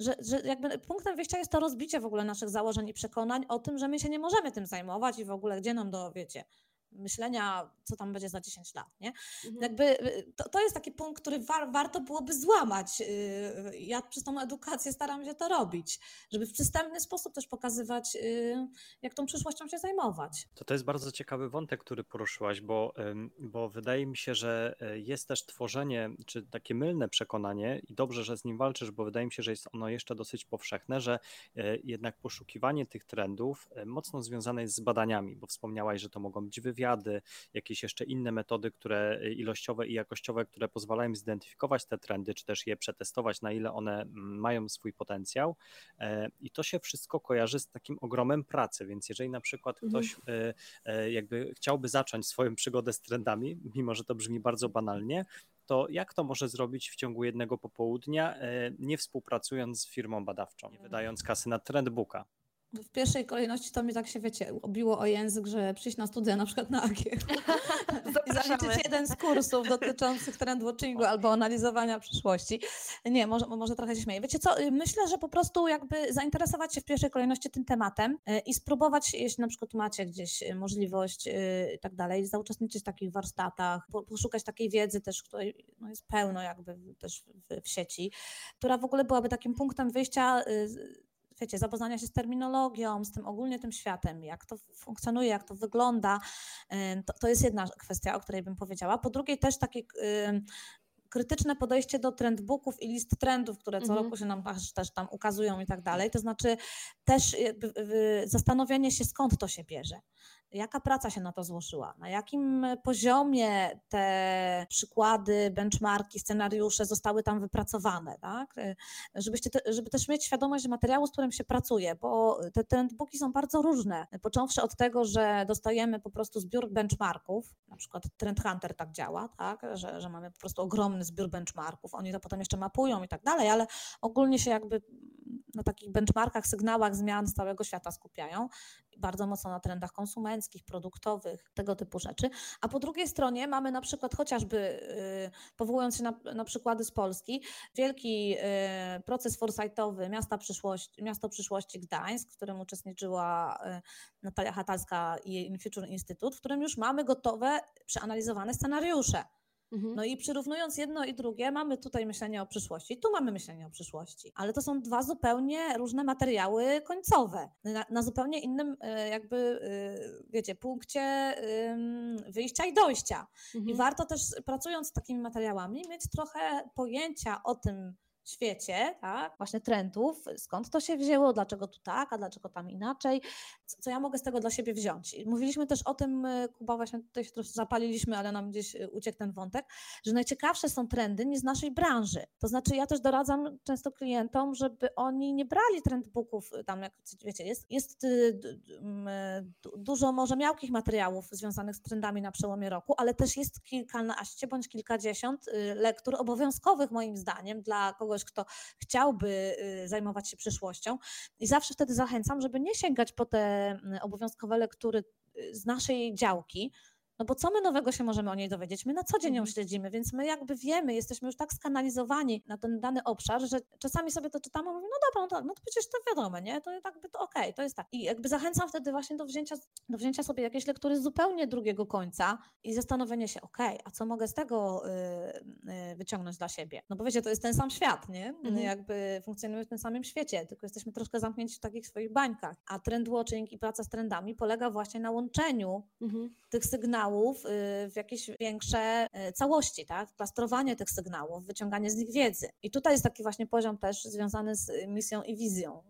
Że, że jakby punktem wyjścia jest to rozbicie w ogóle naszych założeń i przekonań o tym, że my się nie możemy tym zajmować i w ogóle gdzie nam do, wiecie, myślenia, co tam będzie za 10 lat, nie? Mhm. Jakby y, to, to jest taki punkt, który war, warto byłoby złamać. Y, Ja przez tą edukację staram się to robić, żeby w przystępny sposób też pokazywać, y, jak tą przyszłością się zajmować. To to jest bardzo ciekawy wątek, który poruszyłaś, bo, bo wydaje mi się, że e, jest też tworzenie, czy takie mylne przekonanie, i dobrze, że z nim walczysz, bo wydaje mi się, że jest ono jeszcze dosyć powszechne, że e, jednak poszukiwanie tych trendów e, mocno związane jest z badaniami, bo wspomniałaś, że to mogą być wywiady, jakieś jeszcze inne metody, które e, ilościowe i jakościowe, które pozwalają zidentyfikować te trendy, czy też je przetestować, na ile one mają swój potencjał. E, I to się wszystko kojarzy z takim ogromem pracy, więc jeżeli na przykład Mhm. ktoś e, e, jakby chciałby zacząć swoją przygodę z trendami, mimo że to brzmi bardzo banalnie, to jak to może zrobić w ciągu jednego popołudnia, e, nie współpracując z firmą badawczą, nie wydając kasy na trendbooka? W pierwszej kolejności to mi tak się, wiecie, obiło o język, że przyjść na studia na przykład na AG i zaliczyć jeden z kursów dotyczących trendwatchingu albo analizowania przyszłości. Nie, może, może trochę się śmieję. Wiecie co, y, myślę, że po prostu jakby zainteresować się w pierwszej kolejności tym tematem y, i spróbować, jeśli na przykład macie gdzieś y, możliwość i tak dalej, zauczestniczyć w takich warsztatach, po- poszukać takiej wiedzy też, której no, jest pełno jakby też w, w sieci, która w ogóle byłaby takim punktem wyjścia wiecie, zapoznania się z terminologią, z tym ogólnie tym światem, jak to funkcjonuje, jak to wygląda. To, to jest jedna kwestia, o której bym powiedziała. Po drugie też takie krytyczne podejście do trendbooków i list trendów, które co Mhm. roku się nam też, też tam ukazują i tak dalej. To znaczy też zastanowienie się, skąd to się bierze. Jaka praca się na to złożyła? Na jakim poziomie te przykłady, benchmarki, scenariusze zostały tam wypracowane? Tak? Y, Żebyście te, żeby też mieć świadomość materiału, z którym się pracuje, bo te trendbooki są bardzo różne. Począwszy od tego, że dostajemy po prostu zbiór benchmarków, na przykład Trend Hunter tak działa, tak? Że, że mamy po prostu ogromny zbiór benchmarków, oni to potem jeszcze mapują i tak dalej, ale ogólnie się jakby na takich benchmarkach, sygnałach zmian z całego świata skupiają bardzo mocno na trendach konsumenckich, produktowych, tego typu rzeczy. A po drugiej stronie mamy na przykład chociażby, y, powołując się na, na przykłady z Polski, wielki y, proces foresightowy Miasta Przyszłości, Miasto Przyszłości Gdańsk, w którym uczestniczyła y, Natalia Hatalska i InFuture Instytut, w którym już mamy gotowe, przeanalizowane scenariusze. Mhm. No i przyrównując jedno i drugie, mamy tutaj myślenie o przyszłości, tu mamy myślenie o przyszłości, ale to są dwa zupełnie różne materiały końcowe, na, na zupełnie innym e, jakby, e, wiecie, punkcie wyjścia i dojścia. I Mhm. warto też pracując z takimi materiałami mieć trochę pojęcia o tym świecie, tak, właśnie trendów, skąd to się wzięło, dlaczego tu tak, a dlaczego tam inaczej, co, co ja mogę z tego dla siebie wziąć. I mówiliśmy też o tym, y, Kuba, właśnie tutaj się troszkę zapaliliśmy, ale nam gdzieś y, uciekł ten wątek, że najciekawsze są trendy nie z naszej branży. To znaczy ja też doradzam często klientom, żeby oni nie brali trendbooków, y, tam jak wiecie, jest, jest dużo może miałkich materiałów związanych z trendami na przełomie roku, ale też jest kilkanaście bądź kilkadziesiąt lektur obowiązkowych moim zdaniem dla kogoś, kto chciałby y, zajmować się przyszłością. I zawsze wtedy zachęcam, żeby nie sięgać po te mm, obowiązkowe lektury y, z naszej działki, no bo co my nowego się możemy o niej dowiedzieć? My na co dzień ją Mhm. śledzimy, więc my jakby wiemy, jesteśmy już tak skanalizowani na ten dany obszar, że czasami sobie to czytamy i mówimy, no dobra, no, tak, no to przecież to wiadomo, nie? To tak by to okej, to jest tak. I jakby zachęcam wtedy właśnie do wzięcia, do wzięcia sobie jakiejś lektury z zupełnie drugiego końca i zastanowienia się, okej, a co mogę z tego y, y, wyciągnąć dla siebie? No bo wiecie, to jest ten sam świat, nie? Mhm. Jakby funkcjonujemy w tym samym świecie, tylko jesteśmy troszkę zamknięci w takich swoich bańkach. A trend watching i praca z trendami polega właśnie na łączeniu Mhm. tych sygnałów y, w jakieś większe y, całości, tak? Klastrowanie tych sygnałów, wyciąganie z nich wiedzy. I tutaj jest taki właśnie poziom też związany z misją i wizją.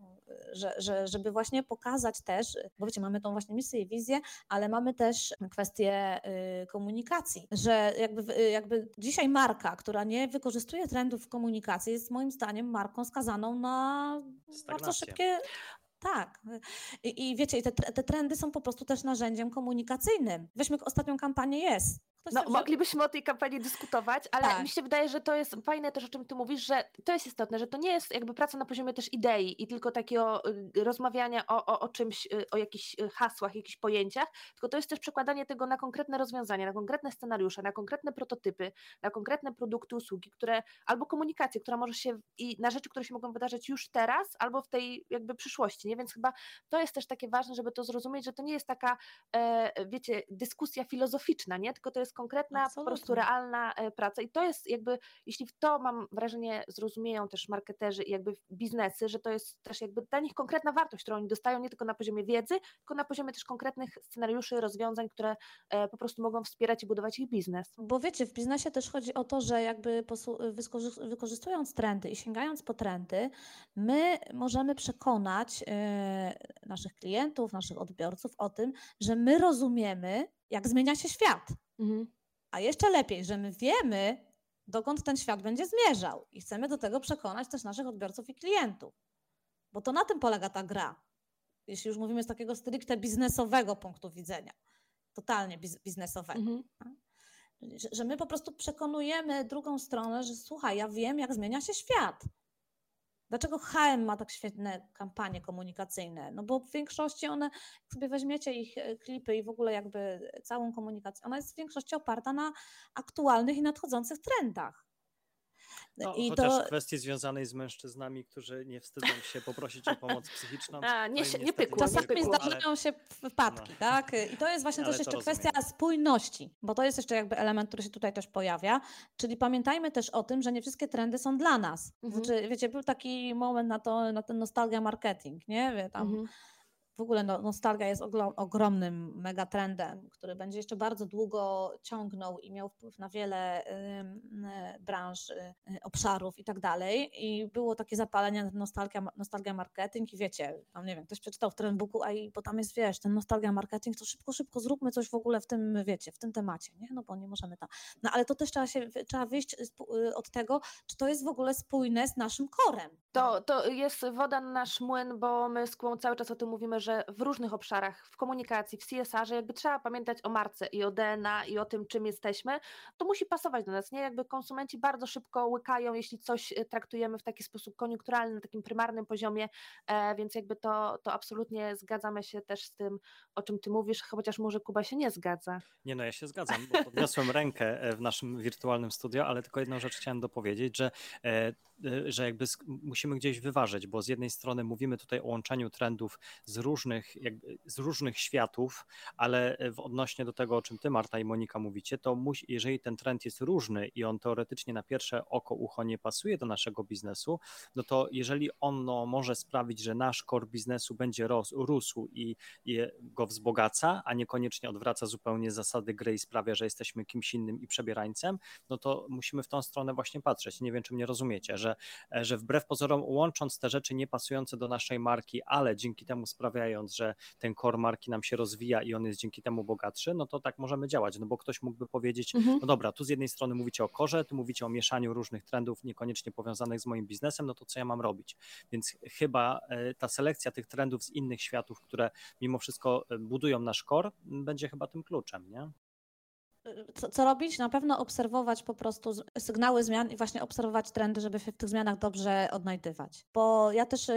Że, że, żeby właśnie pokazać też, bo wiecie, mamy tą właśnie misję i wizję, ale mamy też kwestię y, komunikacji, że jakby, jakby dzisiaj marka, która nie wykorzystuje trendów w komunikacji, jest moim zdaniem marką skazaną na bardzo szybkie. Tak. I, I wiecie, te, te trendy są po prostu też narzędziem komunikacyjnym. Weźmy ostatnią kampanię Yes. No, moglibyśmy o tej kampanii dyskutować, ale Tak. mi się wydaje, że to jest fajne też, o czym ty mówisz, że to jest istotne, że to nie jest jakby praca na poziomie też idei i tylko takiego y, rozmawiania o, o, o czymś, y, o jakichś y, hasłach, jakichś pojęciach, tylko to jest też przekładanie tego na konkretne rozwiązania, na konkretne scenariusze, na konkretne prototypy, na konkretne produkty, usługi, które albo komunikację, która może się i na rzeczy, które się mogą wydarzyć już teraz, albo w tej jakby przyszłości, nie? Więc chyba to jest też takie ważne, żeby to zrozumieć, że to nie jest taka, e, wiecie, dyskusja filozoficzna, nie? Tylko to jest konkretna, po prostu Absolutnie. realna e, praca. I to jest jakby, jeśli w to mam wrażenie, zrozumieją też marketerzy i jakby biznesy, że to jest też jakby dla nich konkretna wartość, którą oni dostają nie tylko na poziomie wiedzy, tylko na poziomie też konkretnych scenariuszy, rozwiązań, które e, po prostu mogą wspierać i budować ich biznes. Bo wiecie, w biznesie też chodzi o to, że jakby wykorzystując trendy i sięgając po trendy, my możemy przekonać e, naszych klientów, naszych odbiorców o tym, że my rozumiemy, jak zmienia się świat. A jeszcze lepiej, że my wiemy, dokąd ten świat będzie zmierzał i chcemy do tego przekonać też naszych odbiorców i klientów. Bo to na tym polega ta gra. Jeśli już mówimy z takiego stricte biznesowego punktu widzenia, totalnie biz- biznesowego. Mhm. Że, że my po prostu przekonujemy drugą stronę, że słuchaj, ja wiem, jak zmienia się świat. Dlaczego HM ma tak świetne kampanie komunikacyjne? No bo w większości one, jak sobie weźmiecie ich e, klipy i w ogóle jakby całą komunikację, ona jest w większości oparta na aktualnych i nadchodzących trendach. No, I chociaż to, w kwestii związanej z mężczyznami, którzy nie wstydzą się poprosić o pomoc psychiczną. A, nie się- nie pykło, nie Czasami ale- zdarzają się wypadki, No. tak? I to jest właśnie Ale też to jeszcze kwestia rozumiem. spójności, bo to jest jeszcze jakby element, który się tutaj też pojawia. Czyli pamiętajmy też o tym, że nie wszystkie trendy są dla nas. Mhm. Znaczy, wiecie, był taki moment na, to, na ten nostalgia marketing, nie? Wie, Tam Mhm. W ogóle no, nostalgia jest ogromnym megatrendem, który będzie jeszcze bardzo długo ciągnął i miał wpływ na wiele y, branż, y, obszarów i tak dalej. I było takie zapalenie nostalgia, nostalgia marketing i wiecie, tam nie wiem, ktoś przeczytał w trendbooku, a i bo tam jest, wiesz, ten nostalgia marketing, to szybko, szybko zróbmy coś w ogóle w tym, wiecie, w tym temacie, nie? No bo nie możemy tam. No ale to też trzeba się, trzeba wyjść y, od tego, czy to jest w ogóle spójne z naszym korem. To, to jest woda na nasz młyn, bo my z Kłą cały czas o tym mówimy, że w różnych obszarach, w komunikacji, w CSR, że jakby trzeba pamiętać o marce i o DNA i o tym, czym jesteśmy, to musi pasować do nas, nie? Jakby konsumenci bardzo szybko łykają, jeśli coś e, traktujemy w taki sposób koniunkturalny, na takim prymarnym poziomie, e, więc jakby to, to absolutnie zgadzamy się też z tym, o czym ty mówisz, chociaż może Kuba się nie zgadza. Nie no, ja się zgadzam, bo podniosłem rękę e, w naszym wirtualnym studio, ale tylko jedną rzecz chciałem dopowiedzieć, że, że jakby musimy gdzieś wyważyć, bo z jednej strony mówimy tutaj o łączeniu trendów z różnych, jakby, z różnych światów, ale e, w odnośnie do tego, o czym ty Marta i Monika mówicie, to musi, jeżeli ten trend jest różny i on teoretycznie na pierwsze oko, ucho nie pasuje do naszego biznesu, no to jeżeli ono może sprawić, że nasz core biznesu będzie ros, rósł i, i go wzbogaca, a niekoniecznie odwraca zupełnie zasady gry i sprawia, że jesteśmy kimś innym i przebierańcem, no to musimy w tą stronę właśnie patrzeć. Nie wiem, czy mnie rozumiecie, że, że wbrew pozorom łącząc te rzeczy niepasujące do naszej marki, ale dzięki temu że ten core marki nam się rozwija i on jest dzięki temu bogatszy, no to tak możemy działać, no bo ktoś mógłby powiedzieć, no dobra, tu z jednej strony mówicie o korze, tu mówicie o mieszaniu różnych trendów niekoniecznie powiązanych z moim biznesem, no to co ja mam robić? Więc chyba e, ta selekcja tych trendów z innych światów, które mimo wszystko e, budują nasz core, będzie chyba tym kluczem, nie? Co, co robić? Na pewno obserwować po prostu sygnały zmian i właśnie obserwować trendy, żeby się w tych zmianach dobrze odnajdywać. Bo ja też yy,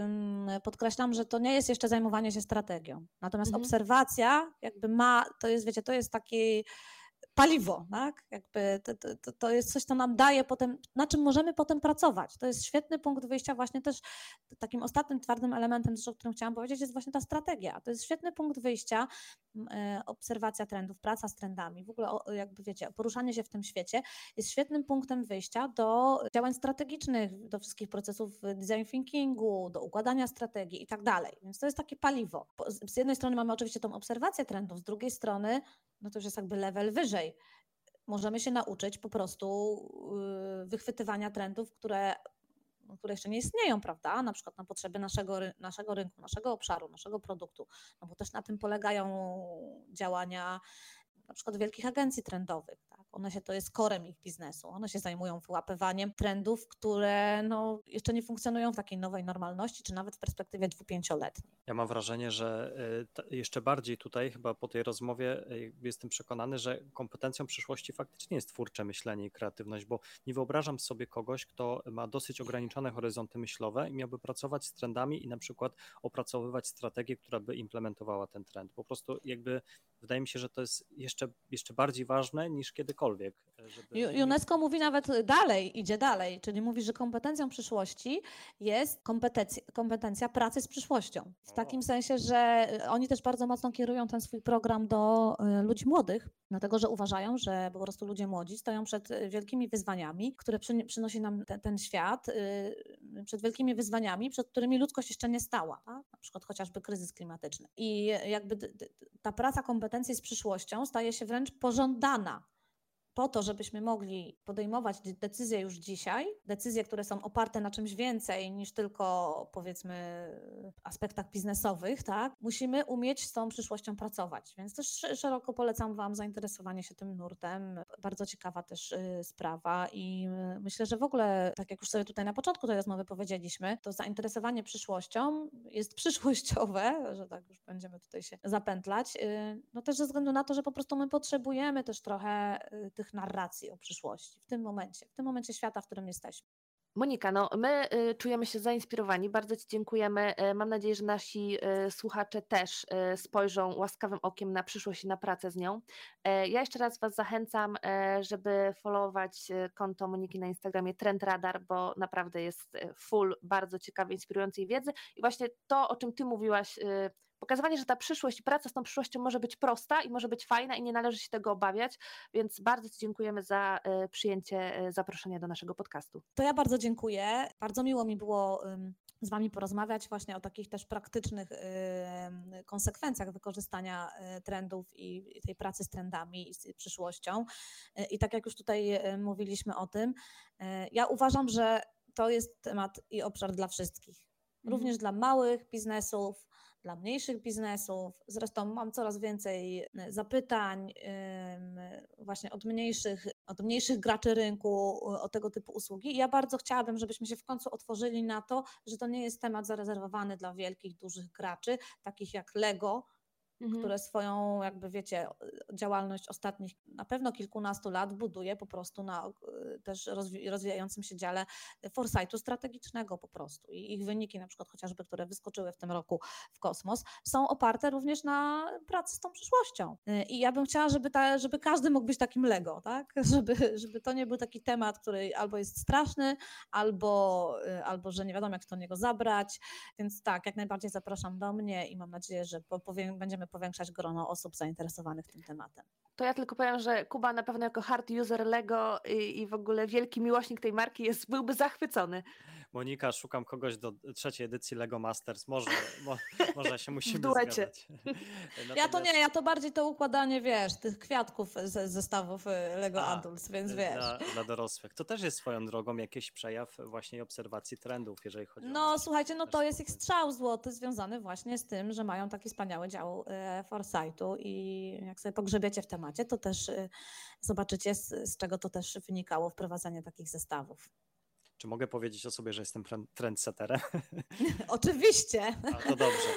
ym, podkreślam, że to nie jest jeszcze zajmowanie się strategią. Natomiast Mhm. obserwacja jakby ma, to jest, wiecie, to jest taki paliwo, tak? Jakby to, to, to- jest coś, co nam daje potem, na czym możemy potem pracować. To jest świetny punkt wyjścia właśnie też takim ostatnim twardym elementem, o którym chciałam powiedzieć, jest właśnie ta strategia. To jest świetny punkt wyjścia, e, obserwacja trendów, praca z trendami, w ogóle jakby wiecie, poruszanie się w tym świecie jest świetnym punktem wyjścia do działań strategicznych, do wszystkich procesów design thinkingu, do układania strategii i tak dalej. Więc to jest takie paliwo. Z jednej strony mamy oczywiście tą obserwację trendów, z drugiej strony no to już jest jakby level wyżej. Możemy się nauczyć po prostu yy, wychwytywania trendów, które, które jeszcze nie istnieją, prawda? Na przykład na potrzeby naszego, naszego rynku, naszego obszaru, naszego produktu. No bo też na tym polegają działania na przykład wielkich agencji trendowych, tak? One się, to jest korem ich biznesu. One się zajmują wyłapywaniem trendów, które no, jeszcze nie funkcjonują w takiej nowej normalności, czy nawet w perspektywie dwu-pięcioletniej. Ja mam wrażenie, że y, jeszcze bardziej tutaj, chyba po tej rozmowie, y, jestem przekonany, że kompetencją przyszłości faktycznie jest twórcze myślenie i kreatywność, bo nie wyobrażam sobie kogoś, kto ma dosyć ograniczone horyzonty myślowe i miałby pracować z trendami i na przykład opracowywać strategię, która by implementowała ten trend. Po prostu jakby wydaje mi się, że to jest jeszcze, jeszcze bardziej ważne niż kiedykolwiek. Żeby... UNESCO mówi nawet dalej, idzie dalej, czyli mówi, że kompetencją przyszłości jest kompetencja, kompetencja pracy z przyszłością. W takim sensie, że oni też bardzo mocno kierują ten swój program do e, ludzi młodych, dlatego że uważają, że po prostu ludzie młodzi stoją przed wielkimi wyzwaniami, które przynosi nam ten, ten świat, y, przed wielkimi wyzwaniami, przed którymi ludzkość jeszcze nie stała, tak? na przykład chociażby kryzys klimatyczny. I jakby ta praca kompetencji z przyszłością staje się wręcz pożądana po to, żebyśmy mogli podejmować decyzje już dzisiaj, decyzje, które są oparte na czymś więcej niż tylko powiedzmy aspektach biznesowych, tak, musimy umieć z tą przyszłością pracować. Więc też szeroko polecam Wam zainteresowanie się tym nurtem. Bardzo ciekawa też y, sprawa i y, myślę, że w ogóle, tak jak już sobie tutaj na początku tej rozmowy powiedzieliśmy, to zainteresowanie przyszłością jest przyszłościowe, że tak już będziemy tutaj się zapętlać, y, no też ze względu na to, że po prostu my potrzebujemy też trochę tych narracji o przyszłości w tym momencie, w tym momencie świata, w którym jesteśmy. Monika, no my y, czujemy się zainspirowani, bardzo Ci dziękujemy. Y, mam nadzieję, że nasi y, słuchacze też spojrzą łaskawym okiem na przyszłość i na pracę z nią. E, ja jeszcze raz Was zachęcam, e, żeby followować konto Moniki na Instagramie Trend Radar, bo naprawdę jest full bardzo ciekawej, inspirującej wiedzy i właśnie to, o czym Ty mówiłaś, pokazywanie, że ta przyszłość praca z tą przyszłością może być prosta i może być fajna i nie należy się tego obawiać, więc bardzo Ci dziękujemy za e, przyjęcie e, zaproszenia do naszego podcastu. To ja bardzo dziękuję. Bardzo miło mi było z Wami porozmawiać właśnie o takich też praktycznych konsekwencjach wykorzystania e, trendów i tej pracy z trendami i z przyszłością. I tak jak już tutaj mówiliśmy o tym, ja uważam, że to jest temat i obszar dla wszystkich. Mhm. Również mhm. dla małych biznesów, dla mniejszych biznesów. Zresztą mam coraz więcej e, zapytań właśnie od mniejszych, od mniejszych graczy rynku e, o tego typu usługi. I ja bardzo chciałabym, żebyśmy się w końcu otworzyli na to, że to nie jest temat zarezerwowany dla wielkich, dużych graczy, takich jak Lego, mhm. które swoją, jakby wiecie, działalność ostatnich na pewno kilkunastu lat buduje po prostu na y, też rozwijającym się dziale foresightu strategicznego po prostu. I ich wyniki, na przykład chociażby, które wyskoczyły w tym roku w kosmos, są oparte również na pracy z tą przyszłością. Y, I ja bym chciała, żeby, ta, żeby każdy mógł być takim Lego, tak? Żeby, żeby to nie był taki temat, który albo jest straszny, albo, albo że nie wiadomo, jak to niego zabrać. Więc tak, jak najbardziej zapraszam do mnie i mam nadzieję, że powiem, będziemy powiększać grono osób zainteresowanych tym tematem. To ja tylko powiem, że Kuba na pewno jako hard user Lego i, i w ogóle wielki miłośnik tej marki jest, byłby zachwycony. Monika, szukam kogoś do trzeciej edycji Lego Masters. Może, mo, może się musimy zgadzać. Natomiast... Ja to nie, ja to bardziej to układanie, wiesz, tych kwiatków z zestawów y, Lego A, Adults, więc wiesz. Dla, dla, dorosłych. To też jest swoją drogą jakiś przejaw właśnie obserwacji trendów, jeżeli chodzi no, o... słuchajcie, no to jest ich strzał złoty związany właśnie z tym, że mają taki wspaniały dział e, Foresightu i jak sobie pogrzebiecie w temacie, to też e, zobaczycie z, z czego to też wynikało wprowadzanie takich zestawów. Czy mogę powiedzieć o sobie, że jestem trendsetterem? Oczywiście. A, to dobrze.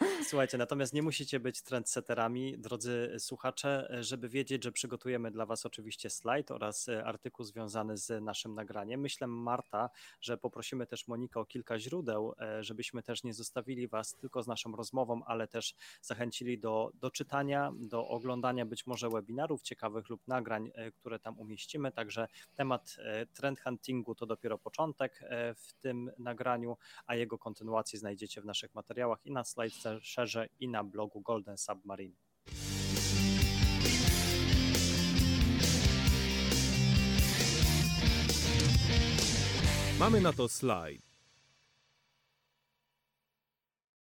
Słuchajcie, natomiast nie musicie być trendsetterami, drodzy słuchacze, żeby wiedzieć, że przygotujemy dla Was oczywiście slajd oraz artykuł związany z naszym nagraniem. Myślę, Marta, że poprosimy też Monikę o kilka źródeł, żebyśmy też nie zostawili Was tylko z naszą rozmową, ale też zachęcili do, do czytania, do oglądania być może webinarów ciekawych lub nagrań, które tam umieścimy. Także temat trend huntingu to dopiero początek w tym nagraniu, a jego kontynuację znajdziecie w naszych materiałach i na slajdce szerzej i na blogu Golden Submarine. Mamy na to slajd.